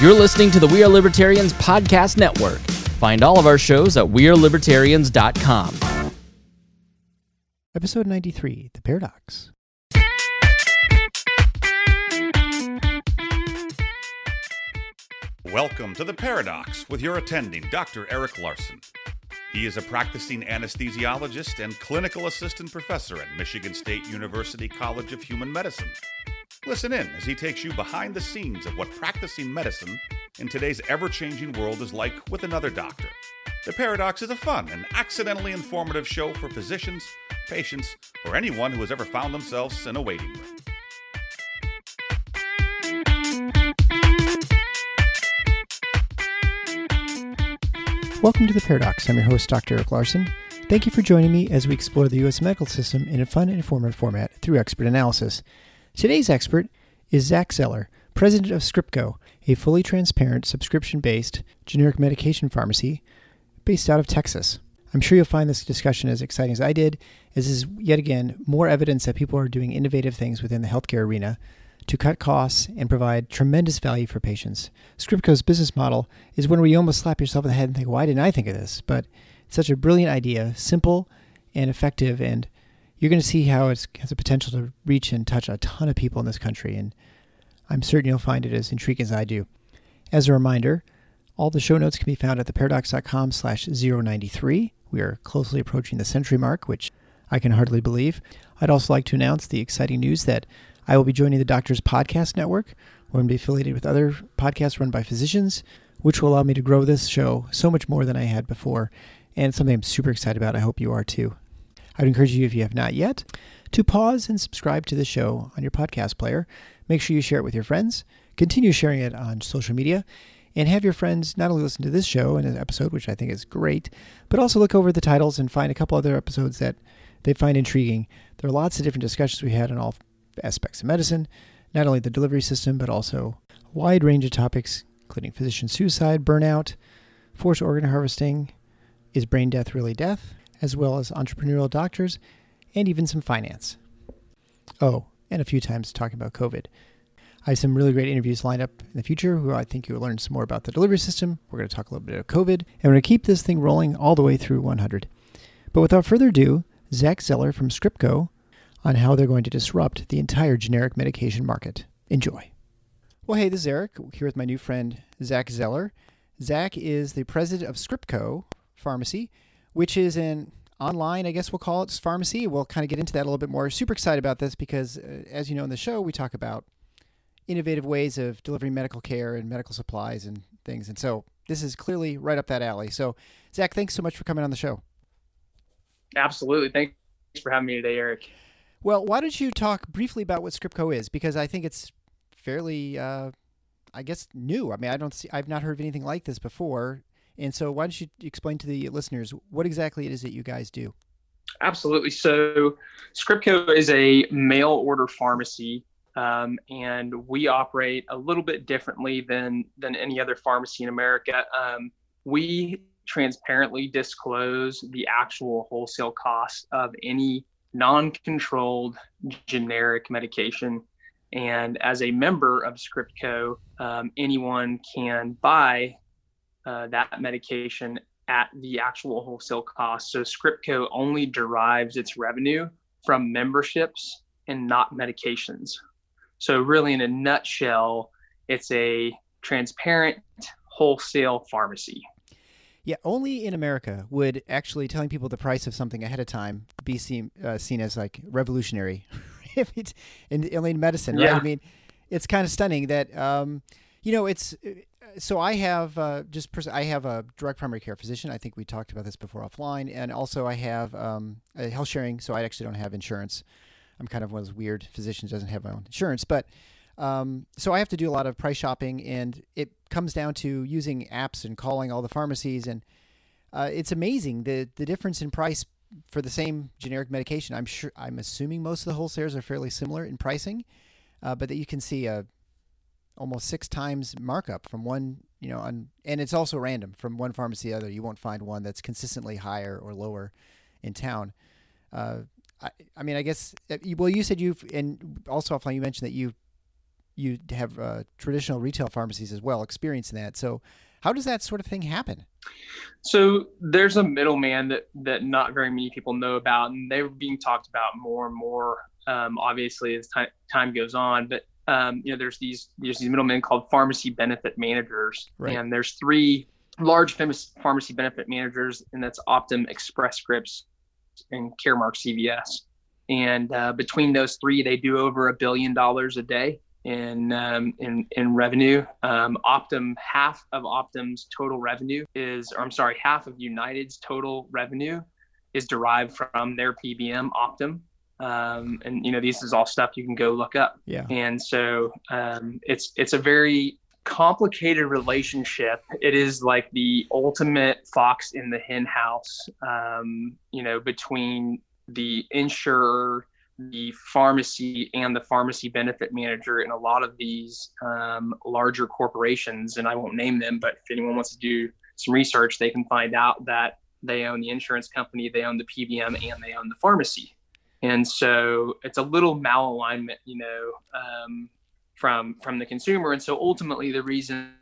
You're listening to the We Are Libertarians Podcast Network. Find all of our shows at WeareLibertarians.com. Episode 93 The Paradox. Welcome to The Paradox with your attending, Dr. Eric Larson. He is a practicing anesthesiologist and clinical assistant professor at Michigan State University College of Human Medicine. Listen in as he takes you behind the scenes of what practicing medicine in today's ever changing world is like with another doctor. The Paradox is a fun and accidentally informative show for physicians, patients, or anyone who has ever found themselves in a waiting room. Welcome to The Paradox. I'm your host, Dr. Eric Larson. Thank you for joining me as we explore the U.S. medical system in a fun and informative format through expert analysis. Today's expert is Zach Zeller, president of Scriptco, a fully transparent, subscription based generic medication pharmacy based out of Texas. I'm sure you'll find this discussion as exciting as I did, as this is yet again more evidence that people are doing innovative things within the healthcare arena to cut costs and provide tremendous value for patients. Scriptco's business model is one where you almost slap yourself in the head and think, why didn't I think of this? But it's such a brilliant idea, simple and effective, and you're going to see how it has the potential to reach and touch a ton of people in this country. And I'm certain you'll find it as intriguing as I do. As a reminder, all the show notes can be found at theparadox.com slash 093. We are closely approaching the century mark, which I can hardly believe. I'd also like to announce the exciting news that I will be joining the Doctors Podcast Network. We're going to be affiliated with other podcasts run by physicians, which will allow me to grow this show so much more than I had before. And something I'm super excited about. I hope you are too. I would encourage you, if you have not yet, to pause and subscribe to the show on your podcast player. Make sure you share it with your friends. Continue sharing it on social media. And have your friends not only listen to this show and an episode, which I think is great, but also look over the titles and find a couple other episodes that they find intriguing. There are lots of different discussions we had on all aspects of medicine, not only the delivery system, but also a wide range of topics, including physician suicide, burnout, forced organ harvesting, is brain death really death, as well as entrepreneurial doctors, and even some finance. Oh, and a few times talking about COVID. I have some really great interviews lined up in the future who I think you'll learn some more about the delivery system. We're going to talk a little bit of COVID, and we're going to keep this thing rolling all the way through 100. But without further ado, Zach Zeller from Scriptco on how they're going to disrupt the entire generic medication market. Enjoy. Well, hey, this is Eric here with my new friend Zach Zeller. Zach is the president of Scriptco Pharmacy, which is an online, I guess we'll call it, pharmacy. We'll kind of get into that a little bit more. Super excited about this because, uh, as you know, in the show, we talk about innovative ways of delivering medical care and medical supplies and things. And so this is clearly right up that alley. So, Zach, thanks so much for coming on the show. Absolutely. Thanks for having me today, Eric. Well, why don't you talk briefly about what Scriptco is? Because I think it's fairly, uh, I guess, new. I mean, I don't see, I've not heard of anything like this before. And so, why don't you explain to the listeners what exactly it is that you guys do? Absolutely. So, Scriptco is a mail order pharmacy, um, and we operate a little bit differently than than any other pharmacy in America. Um, we transparently disclose the actual wholesale cost of any non-controlled generic medication. And as a member of Scriptco, um, anyone can buy uh, that medication at the actual wholesale cost. So Scriptco only derives its revenue from memberships and not medications. So really, in a nutshell, it's a transparent wholesale pharmacy. Yeah, only in America would actually telling people the price of something ahead of time be seen uh, seen as like revolutionary in, in medicine, right? Yeah. I mean, it's kind of stunning that um, you know it's. So I have uh, just pers- I have a direct primary care physician. I think we talked about this before offline, and also I have um, a health sharing. So I actually don't have insurance. I'm kind of one of those weird physicians doesn't have my own insurance, but um, so I have to do a lot of price shopping, and it comes down to using apps and calling all the pharmacies, and uh, it's amazing the the difference in price for the same generic medication. I'm sure I'm assuming most of the wholesalers are fairly similar in pricing, uh, but that you can see a almost six times markup from one, you know, on, and it's also random from one pharmacy to the other. You won't find one that's consistently higher or lower in town. Uh, I, I mean, I guess, uh, well, you said you've, and also offline, you mentioned that you you have uh, traditional retail pharmacies as well experiencing that. So, how does that sort of thing happen? So there's a middleman that that not very many people know about, and they're being talked about more and more. Um, obviously, as time time goes on, but um, you know, there's these there's these middlemen called pharmacy benefit managers, right. and there's three large famous pharmacy benefit managers, and that's Optum, Express Scripts, and Caremark CVS. And uh, between those three, they do over a billion dollars a day in um, in in revenue. Um, Optum, half of Optum's total revenue is, or I'm sorry, half of United's total revenue is derived from their PBM, Optum. Um, and you know, this is all stuff you can go look up. Yeah. And so um, it's it's a very complicated relationship. It is like the ultimate fox in the hen house. Um, you know, between the insurer the pharmacy and the pharmacy benefit manager in a lot of these um, larger corporations, and I won't name them, but if anyone wants to do some research, they can find out that they own the insurance company, they own the PBM, and they own the pharmacy. And so it's a little malalignment, you know, um, from from the consumer. And so ultimately, the reason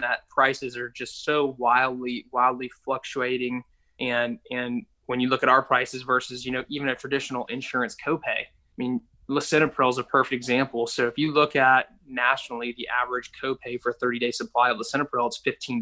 that prices are just so wildly wildly fluctuating and and when you look at our prices versus, you know, even a traditional insurance copay. I mean, lisinopril is a perfect example. So if you look at nationally, the average copay for a 30 day supply of lisinopril, it's $15.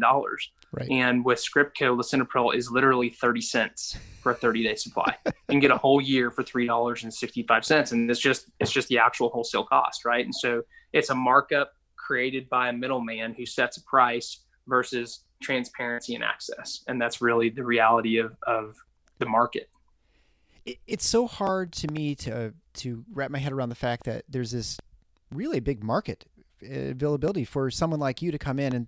Right. And with Scriptco, lisinopril is literally 30 cents for a 30 day supply. you can get a whole year for $3.65. And it's just, it's just the actual wholesale cost. Right. And so it's a markup created by a middleman who sets a price versus transparency and access. And that's really the reality of, of the market. It's so hard to me to to wrap my head around the fact that there's this really big market uh, availability for someone like you to come in and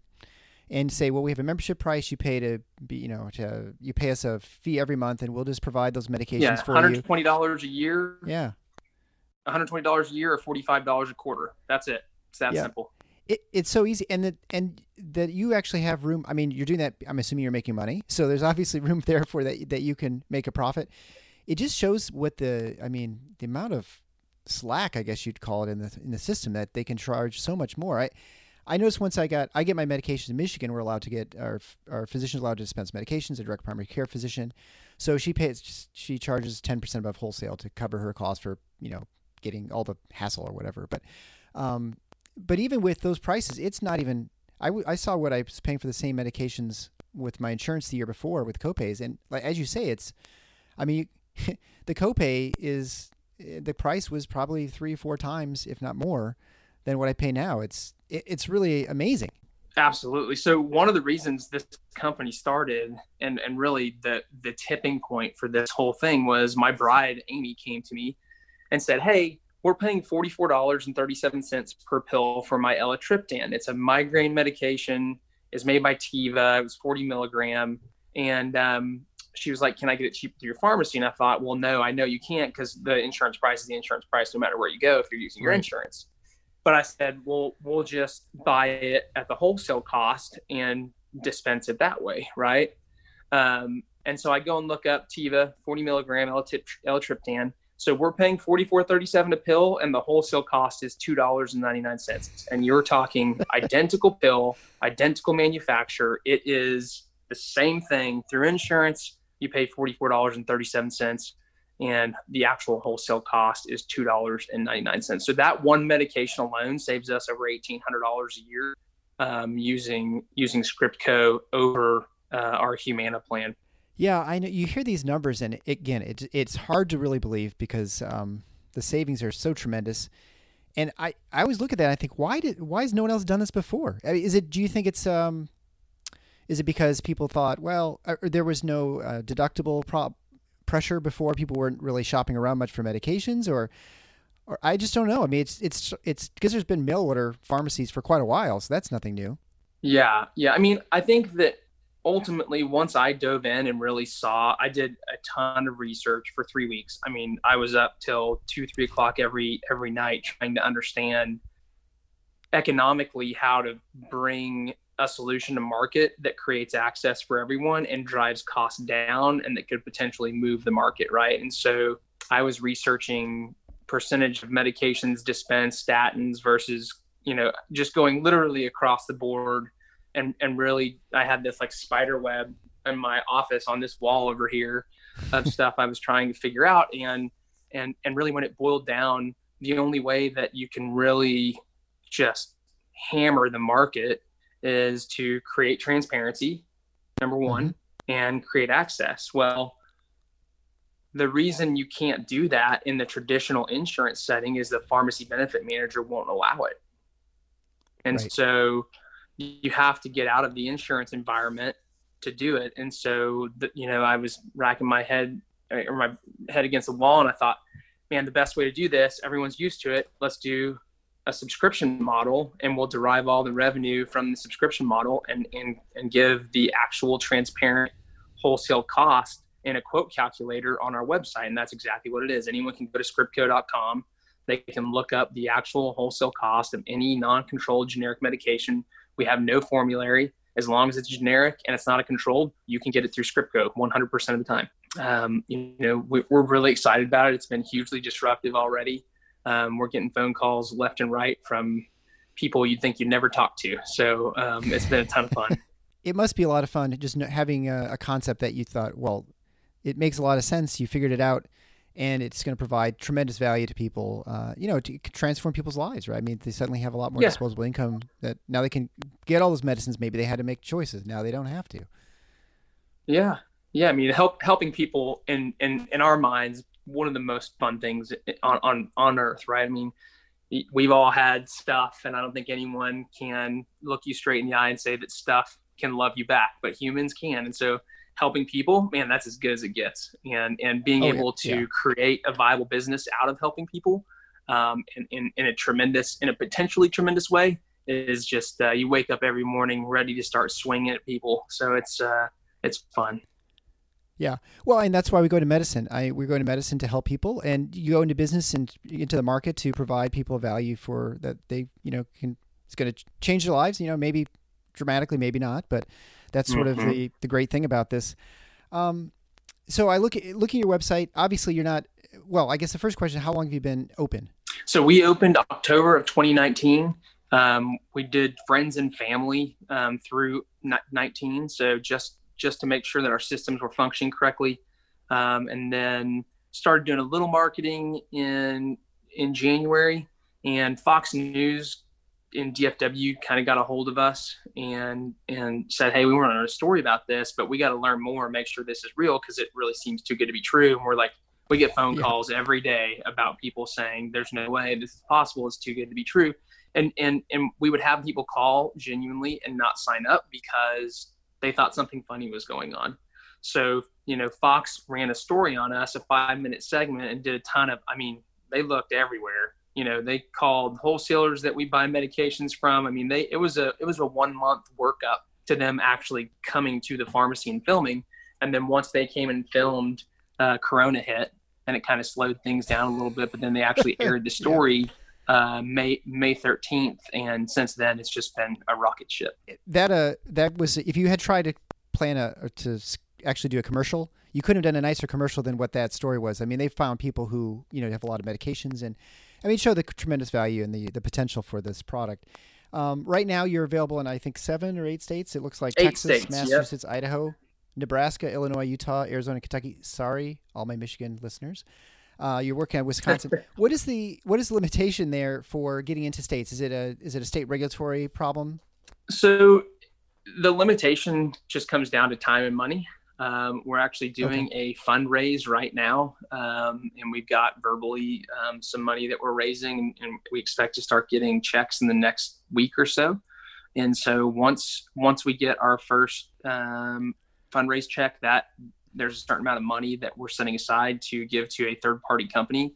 and say, well, we have a membership price. You pay to be, you know, to you pay us a fee every month, and we'll just provide those medications yeah, for you. One hundred twenty dollars a year. Yeah. One hundred twenty dollars a year, or forty five dollars a quarter. That's it. It's that yeah. simple. It, it's so easy, and that and that you actually have room. I mean, you're doing that. I'm assuming you're making money, so there's obviously room there for that that you can make a profit. It just shows what the I mean the amount of slack I guess you'd call it in the in the system that they can charge so much more. I I noticed once I got I get my medications in Michigan, we're allowed to get our our physicians allowed to dispense medications, a direct primary care physician. So she pays she charges ten percent above wholesale to cover her cost for you know getting all the hassle or whatever. But um, but even with those prices, it's not even. I, w- I saw what I was paying for the same medications with my insurance the year before with copays, and like as you say, it's. I mean, the copay is eh, the price was probably three or four times, if not more, than what I pay now. It's it, it's really amazing. Absolutely. So one of the reasons this company started and and really the the tipping point for this whole thing was my bride Amy came to me and said, "Hey, we're paying $44.37 per pill for my eletriptan. It's a migraine medication. It's made by Teva. It was 40 milligram. And um, she was like, Can I get it cheap through your pharmacy? And I thought, Well, no, I know you can't because the insurance price is the insurance price no matter where you go if you're using your right. insurance. But I said, Well, we'll just buy it at the wholesale cost and dispense it that way. Right. Um, and so I go and look up Teva 40 milligram eletriptan so we're paying forty four thirty seven a pill, and the wholesale cost is two dollars and ninety nine cents. And you're talking identical pill, identical manufacturer. It is the same thing through insurance. You pay forty four dollars and the actual wholesale cost is two dollars and ninety nine cents. So that one medication alone saves us over eighteen hundred dollars a year um, using using Scriptco over uh, our Humana plan. Yeah, I know you hear these numbers, and again, it's it's hard to really believe because um, the savings are so tremendous. And I, I always look at that. and I think, why did why has no one else done this before? I mean, is it? Do you think it's um, is it because people thought, well, there was no uh, deductible prop pressure before? People weren't really shopping around much for medications, or or I just don't know. I mean, it's it's it's because there's been mail order pharmacies for quite a while, so that's nothing new. Yeah, yeah. I mean, I think that ultimately once i dove in and really saw i did a ton of research for three weeks i mean i was up till two three o'clock every every night trying to understand economically how to bring a solution to market that creates access for everyone and drives costs down and that could potentially move the market right and so i was researching percentage of medications dispensed statins versus you know, just going literally across the board and, and really I had this like spider web in my office on this wall over here of stuff I was trying to figure out. And, and, and really when it boiled down, the only way that you can really just hammer the market is to create transparency, number one, mm-hmm. and create access. Well, the reason you can't do that in the traditional insurance setting is the pharmacy benefit manager won't allow it. And right. so you have to get out of the insurance environment to do it. And so, the, you know, I was racking my head or my head against the wall and I thought, man, the best way to do this, everyone's used to it. Let's do a subscription model and we'll derive all the revenue from the subscription model and, and, and give the actual transparent wholesale cost in a quote calculator on our website. And that's exactly what it is. Anyone can go to scriptco.com. They can look up the actual wholesale cost of any non controlled generic medication. We have no formulary. As long as it's generic and it's not a controlled, you can get it through Scriptco 100% of the time. Um, you know, we, are really excited about it. It's been hugely disruptive already. Um, we're getting phone calls left and right from people you'd think you'd never talk to. So um, it's been a ton of fun. it must be a lot of fun just having a, a, concept that you thought, well, it makes a lot of sense. You figured it out, and it's going to provide tremendous value to people. Uh, you know, to transform people's lives, right? I mean, they suddenly have a lot more yeah. disposable income that now they can get all those medicines. Maybe they had to make choices. Now they don't have to. Yeah, yeah. I mean, help helping people in in in our minds one of the most fun things on, on, on earth, right? I mean, we've all had stuff and I don't think anyone can look you straight in the eye and say that stuff can love you back, but humans can. And so helping people, man, that's as good as it gets. And, and being oh, able to yeah. create a viable business out of helping people um, in, in, in a tremendous, in a potentially tremendous way is just, uh, you wake up every morning ready to start swinging at people. So it's, uh, it's fun. Yeah. Well, and that's why we go to medicine. I we go into medicine to help people, and you go into business and into the market to provide people value for that they you know can it's going to change their lives. You know, maybe dramatically, maybe not, but that's sort mm-hmm. of the the great thing about this. Um, so I look at looking at your website. Obviously, you're not. Well, I guess the first question: How long have you been open? So we opened October of 2019. Um, we did friends and family um, through 19. So just just to make sure that our systems were functioning correctly. Um, and then started doing a little marketing in in January. And Fox News in DFW kind of got a hold of us and and said, "Hey, we want to know a story about this, but we got to learn more and make sure this is real because it really seems too good to be true." And we're like, we get phone yeah. calls every day about people saying, "There's no way this is possible. It's too good to be true." And and and we would have people call genuinely and not sign up because they thought something funny was going on. So, you know, Fox ran a story on us, a five minute segment, and did a ton of, I mean, they looked everywhere. You know, they called wholesalers that we buy medications from. I mean, they it was a it was a one month workup to them actually coming to the pharmacy and filming. And then once they came and filmed, uh, Corona hit, and it kind of slowed things down a little bit. But then they actually aired the story uh, May May thirteenth, and since then it's just been a rocket ship. That uh that was if you had tried to plan a to actually do a commercial, you couldn't have done a nicer commercial than what that story was. I mean, they found people who you know have a lot of medications, and I mean, show the tremendous value and the the potential for this product. Um, right now, you're available in I think seven or eight states. It looks like eight Texas, states, Massachusetts, yep. Idaho, Nebraska, Illinois, Utah, Arizona, Kentucky. Sorry, all my Michigan listeners. Uh, you're working at Wisconsin. what is the what is the limitation there for getting into states? Is it a is it a state regulatory problem? So the limitation just comes down to time and money. Um, we're actually doing okay. a fundraise right now, um, and we've got verbally um, some money that we're raising, and, we expect to start getting checks in the next week or so. And so once once we get our first um, fundraise check, that there's a certain amount of money that we're setting aside to give to a third party company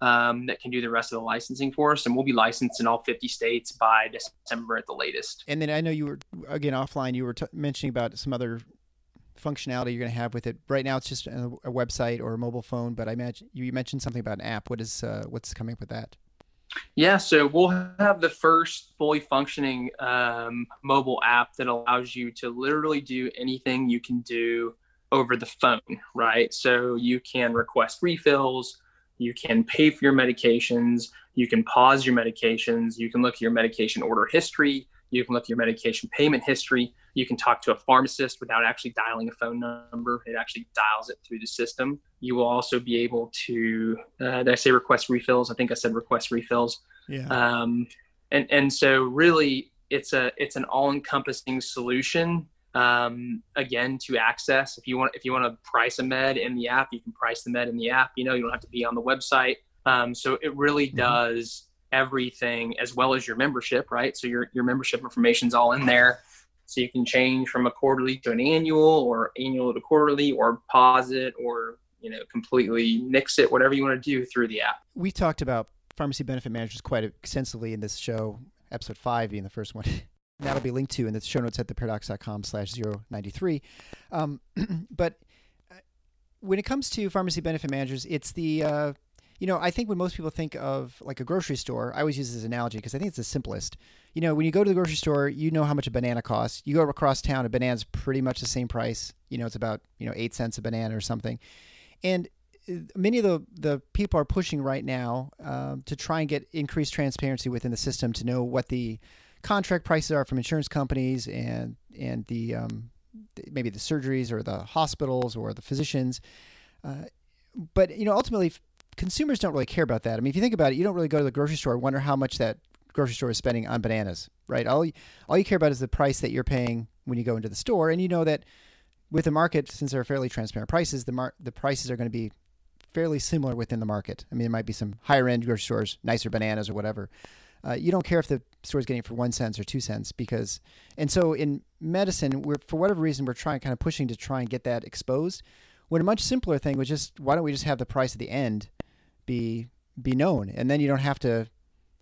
um, that can do the rest of the licensing for us. And we'll be licensed in all 50 states by December at the latest. And then I know you were, again, offline, you were t- mentioning about some other functionality you're going to have with it. Right now, it's just a, a, website or a mobile phone, but I imagine you mentioned something about an app. What is, uh, what's coming up with that? Yeah, so we'll have the first fully functioning um, mobile app that allows you to literally do anything you can do over the phone, right? So you can request refills, You can pay for your medications. You can pause your medications. You can look at your medication order history. You can look at your medication payment history. You can talk to a pharmacist without actually dialing a phone number. It actually dials it through the system. You will also be able to, uh, did I say request refills? I think I said request refills. Yeah. Um, and and so really, it's a it's an all encompassing solution. Um, again, to access. If you want if you want to price a med in the app, you can price the med in the app. You know, you don't have to be on the website. Um, so it really mm-hmm. does everything as well as your membership, right? So your your membership information is all in there. So you can change from a quarterly to an annual or annual to quarterly or pause it or you know completely nix it, whatever you want to do through the app. We talked about pharmacy benefit managers quite extensively in this show, episode five being the first one. That'll be linked to in the show notes at theparadox.com slash 093. Um, but uh, when it comes to pharmacy benefit managers, it's the, uh, you know, I think when most people think of like a grocery store, I always use this analogy because I think it's the simplest. You know, when you go to the grocery store, you know how much a banana costs. You go across town, a banana's pretty much the same price. You know, it's about, you know, eight cents a banana or something. And many of the, the people are pushing right now um, to try and get increased transparency within the system to know what the contract prices are from insurance companies and and the um, maybe the surgeries or the hospitals or the physicians. Uh, but you know, ultimately, consumers don't really care about that. I mean, if you think about it, you don't really go to the grocery store and wonder how much that grocery store is spending on bananas, right? All you, all you care about is the price that you're paying when you go into the store, and you know that with the market, since they're fairly transparent prices, the mar- the prices are going to be fairly similar within the market. I mean, there might be some higher end grocery stores, nicer bananas or whatever. Uh, you don't care if the store is getting it for one cent or two cents because, and so in medicine, we're for whatever reason we're trying kind of pushing to try and get that exposed. When a much simpler thing was just why don't we just have the price at the end be be known, and then you don't have to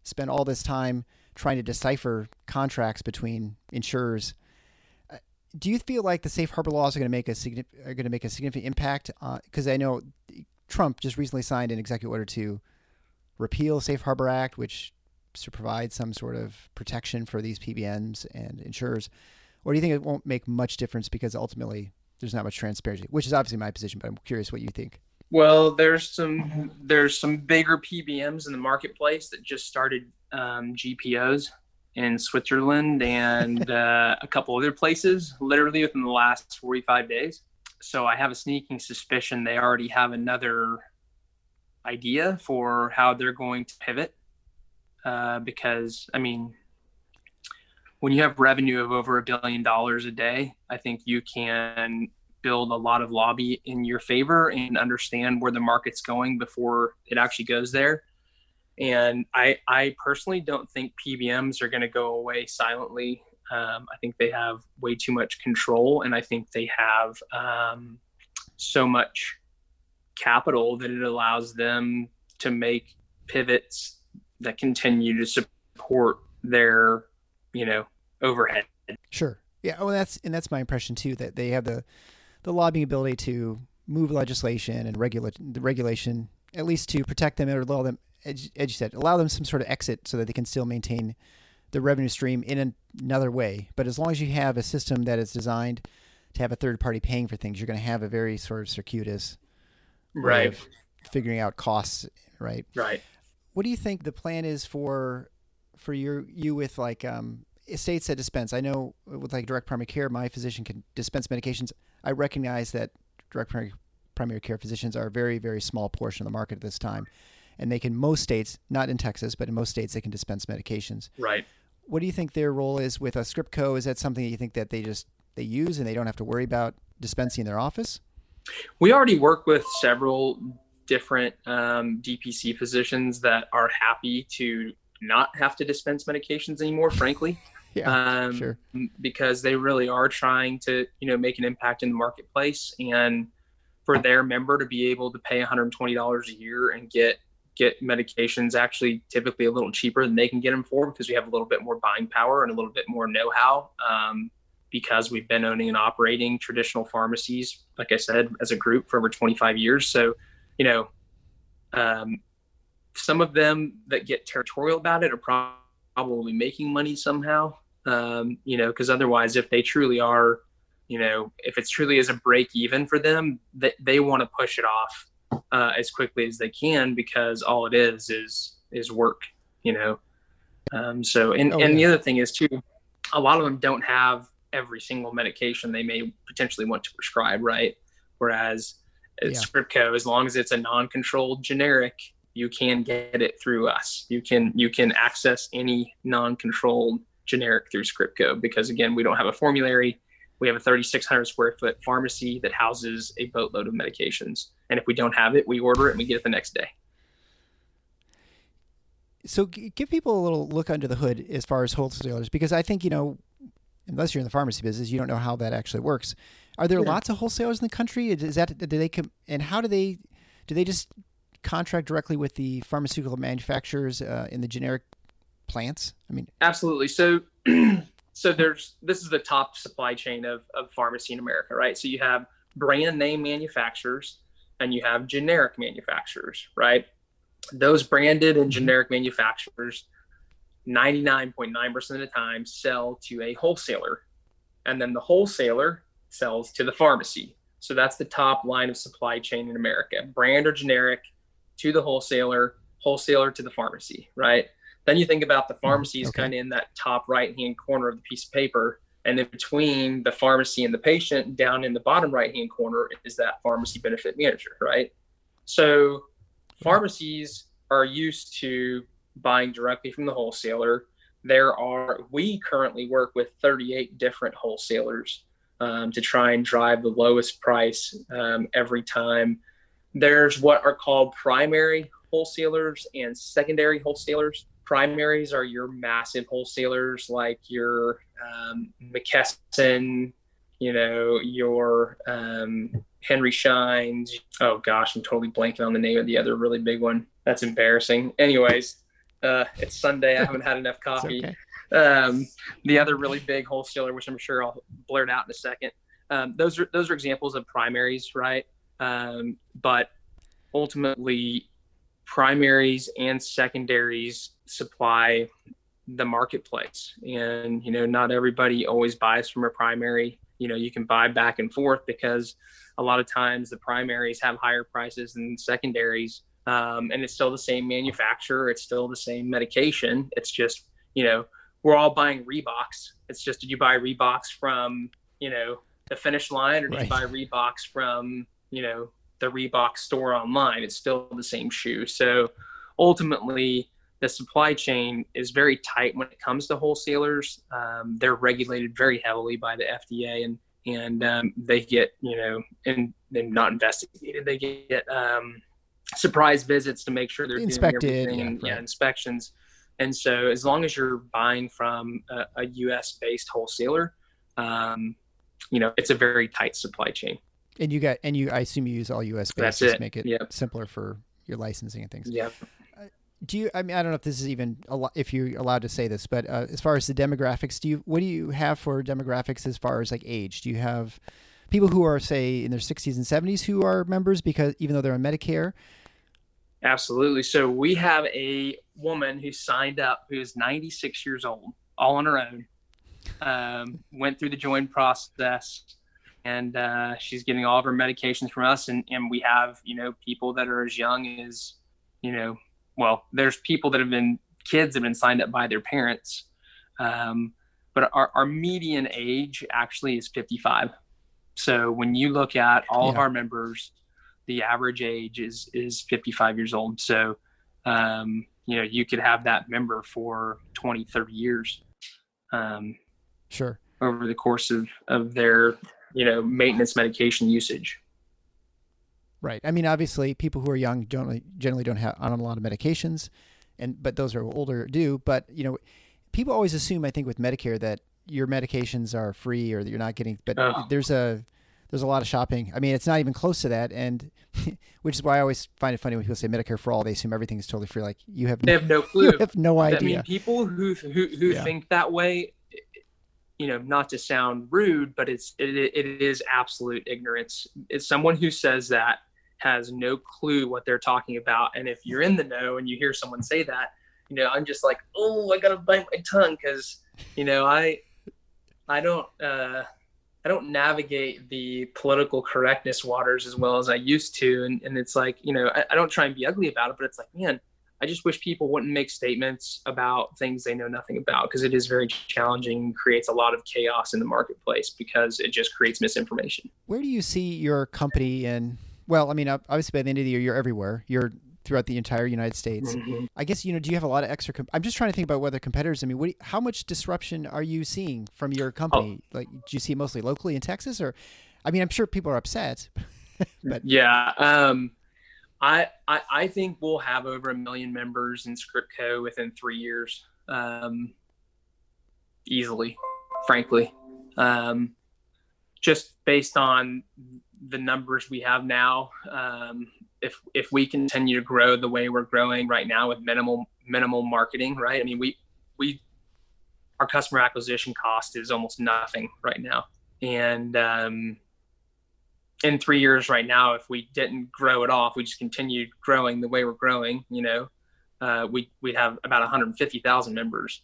spend all this time trying to decipher contracts between insurers. Uh, do you feel like the safe harbor laws are going to make a are going to make a significant impact? Because I know Trump just recently signed an executive order to repeal Safe Harbor Act, which to provide some sort of protection for these PBMs and insurers, or do you think it won't make much difference because ultimately there's not much transparency? Which is obviously my position, but I'm curious what you think. Well, there's some there's some bigger PBMs in the marketplace that just started um, GPOs in Switzerland and uh, a couple other places, literally within the last 45 days so I have a sneaking suspicion they already have another idea for how they're going to pivot. Uh, because I mean, when you have revenue of over a billion dollars a day, I think you can build a lot of lobby in your favor and understand where the market's going before it actually goes there. And I, I personally don't think PBMs are going to go away silently um, I think they have way too much control, and I think they have um, so much capital that it allows them to make pivots that continue to support their, you know, overhead. Sure. Yeah. Well, that's and that's my impression too. That they have the the lobbying ability to move legislation and regulate the regulation at least to protect them or allow them, as you said, allow them some sort of exit so that they can still maintain the revenue stream in another way. But as long as you have a system that is designed to have a third party paying for things, you're going to have a very sort of circuitous right of figuring out costs. Right. Right. What do you think the plan is for for your you with like um, states that dispense? I know with like direct primary care, my physician can dispense medications. I recognize that direct primary primary care physicians are a very very small portion of the market at this time and they can most states, not in Texas, but in most states, they can dispense medications. Right. What do you think their role is with a Scriptco? Is that something that you think that they just they use and they don't have to worry about dispensing in their office? We already work with several different um, DPC physicians that are happy to not have to dispense medications anymore. Frankly. yeah, um, sure. Because they really are trying to, you know, make an impact in the marketplace, and for their member to be able to pay $120 a year and get get medications actually typically a little cheaper than they can get them for because we have a little bit more buying power and a little bit more know-how um, because we've been owning and operating traditional pharmacies like i said as a group for over 25 years so you know um, some of them that get territorial about it are probably making money somehow um, you know because otherwise if they truly are you know if it's truly as a break even for them that they, they want to push it off uh, as quickly as they can because all it is is is work, you know. Um, so and oh, and yeah. the other thing is too, a lot of them don't have every single medication they may potentially want to prescribe, right? Whereas yeah. Scriptco, as long as it's a non-controlled generic, you can get it through us. You can you can access any non-controlled generic through Scriptco because again, we don't have a formulary. We have a 3,600 square foot pharmacy that houses a boatload of medications, and if we don't have it, we order it and we get it the next day. So, give people a little look under the hood as far as wholesalers, because I think you know, unless you're in the pharmacy business, you don't know how that actually works. Are there yeah. lots of wholesalers in the country? Is that do they come and how do they do they just contract directly with the pharmaceutical manufacturers uh, in the generic plants? I mean, absolutely. So, so there's this is the top supply chain of of pharmacy in America, right? So you have brand name manufacturers and you have generic manufacturers, right? Those branded and mm-hmm. generic manufacturers, 99.9% of the time, sell to a wholesaler, and then the wholesaler sells to the pharmacy. So that's the top line of supply chain in America brand or generic to the wholesaler, wholesaler to the pharmacy, right? Then you think about the mm, pharmacy is okay. kind of in that top right hand corner of the piece of paper. And then between the pharmacy and the patient, down in the bottom right hand corner, is that pharmacy benefit manager, right? So pharmacies are used to buying directly from the wholesaler. There are, we currently work with 38 different wholesalers um, to try and drive the lowest price um, every time. There's what are called primary wholesalers and secondary wholesalers. Primaries are your massive wholesalers like your um, McKesson, you know, your um, Henry Scheins. Oh gosh, I'm totally blanking on the name of the other really big one. That's embarrassing. Anyways, uh, it's Sunday. I haven't had enough coffee. Okay. Um, the other really big wholesaler, which I'm sure I'll blurt out in a second. Um, those are those are examples of primaries, right? Um, but ultimately, primaries and secondaries supply the marketplace, and you know not everybody always buys from a primary. You know you can buy back and forth because a lot of times the primaries have higher prices than secondaries. Um, and it's still the same manufacturer. It's still the same medication. It's just, you know, we're all buying Reeboks. It's just did you buy Reeboks from you know the finish line or did right. you buy Reeboks from you know the Reebok store online? It's still the same shoe. So ultimately, the supply chain is very tight when it comes to wholesalers. Um, they're regulated very heavily by the FDA and and um, they get you know and they're not investigated. They get um, surprise visits to make sure they're inspected. Doing everything. Yeah, yeah, inspections. And so, as long as you're buying from a, a U.S. based wholesaler, um, you know it's a very tight supply chain. And you got, and you, I assume you use all U.S. based to make it yep. simpler for your licensing and things. Yeah. Uh, do you? I mean, I don't know if this is even a if you're allowed to say this, but uh, as far as the demographics, do you? What do you have for demographics as far as like age? Do you have people who are say in their 60s and 70s who are members because even though they're on Medicare? Absolutely. So we have a woman who signed up who's 96 years old, all on her own. Um, went through the join process, and uh, she's getting all of her medications from us. And, and we have, you know, people that are as young as, you know, well, there's people that have been kids that have been signed up by their parents. Um, but our, our median age actually is 55. So when you look at all yeah. of our members, the average age is is 55 years old. So, um, you know, you could have that member for 20, 30 years. Um, sure. Over the course of of their you know maintenance medication usage. Right. I mean, obviously, people who are young generally generally don't have on a lot of medications, and but those are older do. But you know, people always assume, I think, with Medicare that your medications are free or that you're not getting. But oh. there's a there's a lot of shopping. I mean, it's not even close to that, and which is why I always find it funny when people say Medicare for all. They assume everything is totally free. Like you have, they no, have no clue. You have no idea. I mean, people who who, who yeah. think that way, you know, not to sound rude, but it's it, it is absolute ignorance. It's someone who says that has no clue what they're talking about, and if you're in the know and you hear someone say that, you know, I'm just like, oh, I gotta bite my tongue because, you know, I I don't. uh I don't navigate the political correctness waters as well as I used to. And, and it's like, you know, I, I don't try and be ugly about it, but it's like, man, I just wish people wouldn't make statements about things they know nothing about because it is very challenging and creates a lot of chaos in the marketplace because it just creates misinformation. Where do you see your company and well, I mean, obviously by the end of the year, you're everywhere. You're throughout the entire United States. Mm-hmm. I guess you know. Do you have a lot of extra? Com- I'm just trying to think about whether competitors. I mean, what, how much disruption are you seeing from your company? Oh. Like, do you see it mostly locally in Texas, or? I mean, I'm sure people are upset. but yeah, um, I, I I think we'll have over a million members in Scriptco within three years, um, easily. Frankly, um, just based on the numbers we have now, um, if if we continue to grow the way we're growing right now with minimal minimal marketing, right? I mean, we we our customer acquisition cost is almost nothing right now, and um, in three years right now, if we didn't grow it off, we just continued growing the way we're growing, you know, uh, we we'd have about 150,000 members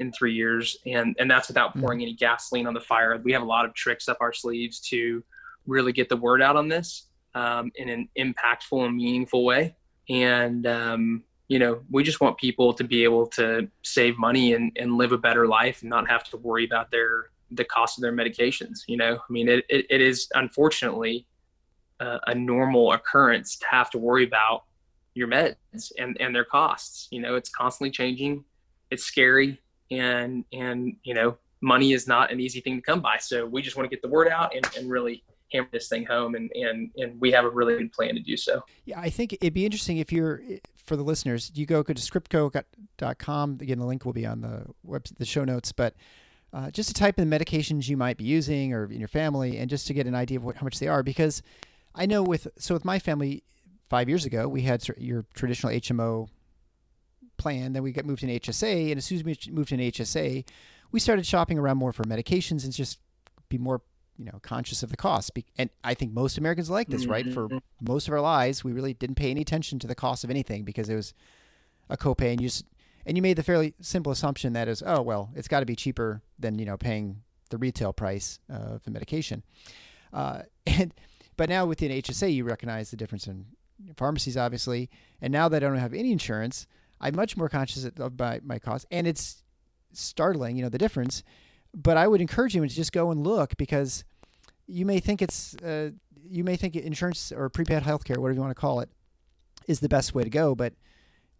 in three years, and and that's without pouring mm-hmm. any gasoline on the fire. We have a lot of tricks up our sleeves to really get the word out on this um, in an impactful and meaningful way. And, um, you know, we just want people to be able to save money and, and live a better life and not have to worry about their, the cost of their medications. You know, I mean, it, it, it is unfortunately uh, a normal occurrence to have to worry about your meds and, and their costs. You know, it's constantly changing. It's scary. And, and, you know, money is not an easy thing to come by. So we just want to get the word out and, and really hammer this thing home and and and we have a really good plan to do so. Yeah i think it'd be interesting if you're for the listeners you go, go to scriptco.com again the link will be on the web the show notes but uh, just to type in the medications you might be using or in your family and just to get an idea of what, how much they are because i know with so with my family five years ago we had your traditional hmo plan then we got moved to an hsa and as soon as we moved to an hsa we started shopping around more for medications and just be more you know conscious of the cost. And i think most americans like this right? For mm-hmm. most of our lives we really didn't pay any attention to the cost of anything because it was a copay and you just and you made the fairly simple assumption that is oh well it's got to be cheaper than you know paying the retail price of the medication. Uh, and but now with the hsa you recognize the difference in pharmacies obviously. And now that i don't have any insurance i'm much more conscious of my, my costs and it's startling you know the difference but I would encourage you to just go and look because you may think it's uh, you may think insurance or prepaid healthcare, whatever you want to call it, is the best way to go. But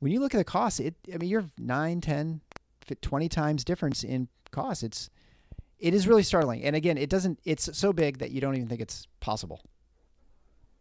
when you look at the cost, it I mean you're 9, 10, 20 times difference in cost. It's it is really startling. And again, it doesn't it's so big that you don't even think it's possible.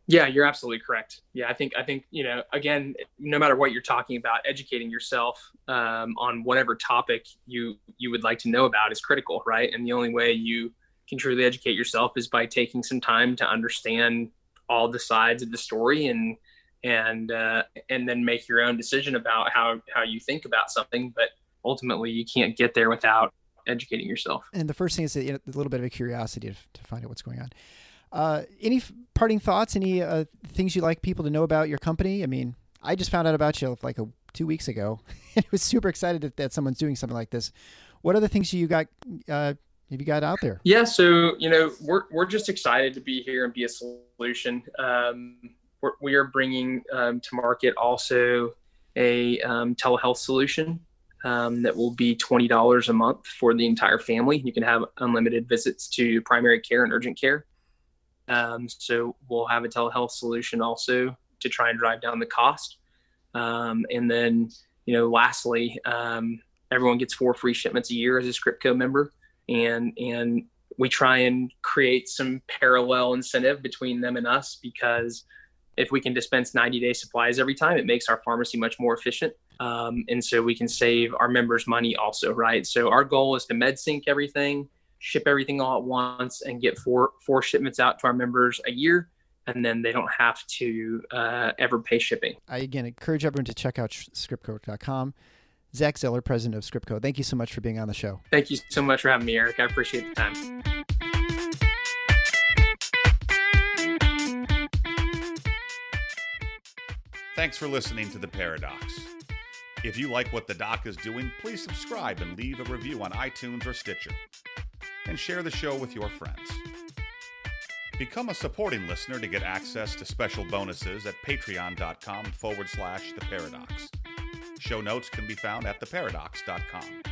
Yeah, you're absolutely correct. Yeah, I think I think you know again, no matter what you're talking about, educating yourself um, on whatever topic you you would like to know about is critical, right? And the only way you can truly educate yourself is by taking some time to understand all the sides of the story and and uh, and then make your own decision about how how you think about something. But ultimately, you can't get there without educating yourself. And the first thing is a, a little bit of a curiosity to, to find out what's going on. Uh, any f- parting thoughts? Any uh, things you'd like people to know about your company? I mean, I just found out about you like a, two weeks ago, and was super excited that, that someone's doing something like this. What other things you got? Uh, have you got out there? Yeah, so you know, we're we're just excited to be here and be a solution. Um, we're, we are bringing um, to market also a um, telehealth solution um, that will be $20 a month for the entire family. You can have unlimited visits to primary care and urgent care. Um, so we'll have a telehealth solution also to try and drive down the cost. Um, and then, you know, lastly, um, everyone gets four free shipments a year as a Scriptco member, and and we try and create some parallel incentive between them and us because if we can dispense 90 day supplies every time, it makes our pharmacy much more efficient. Um, and so we can save our members money also, right? So our goal is to med sync everything ship everything all at once and get four four shipments out to our members a year and then they don't have to uh, ever pay shipping. I again encourage everyone to check out scriptco.com. Zach Zeller, president of Scriptco, thank you so much for being on the show. Thank you so much for having me, Eric. I appreciate the time. Thanks for listening to The Paradox. If you like what the doc is doing, please subscribe and leave a review on iTunes or Stitcher. And share the show with your friends. Become a supporting listener to get access to special bonuses at patreon.com forward slash the paradox. Show notes can be found at theparadox.com.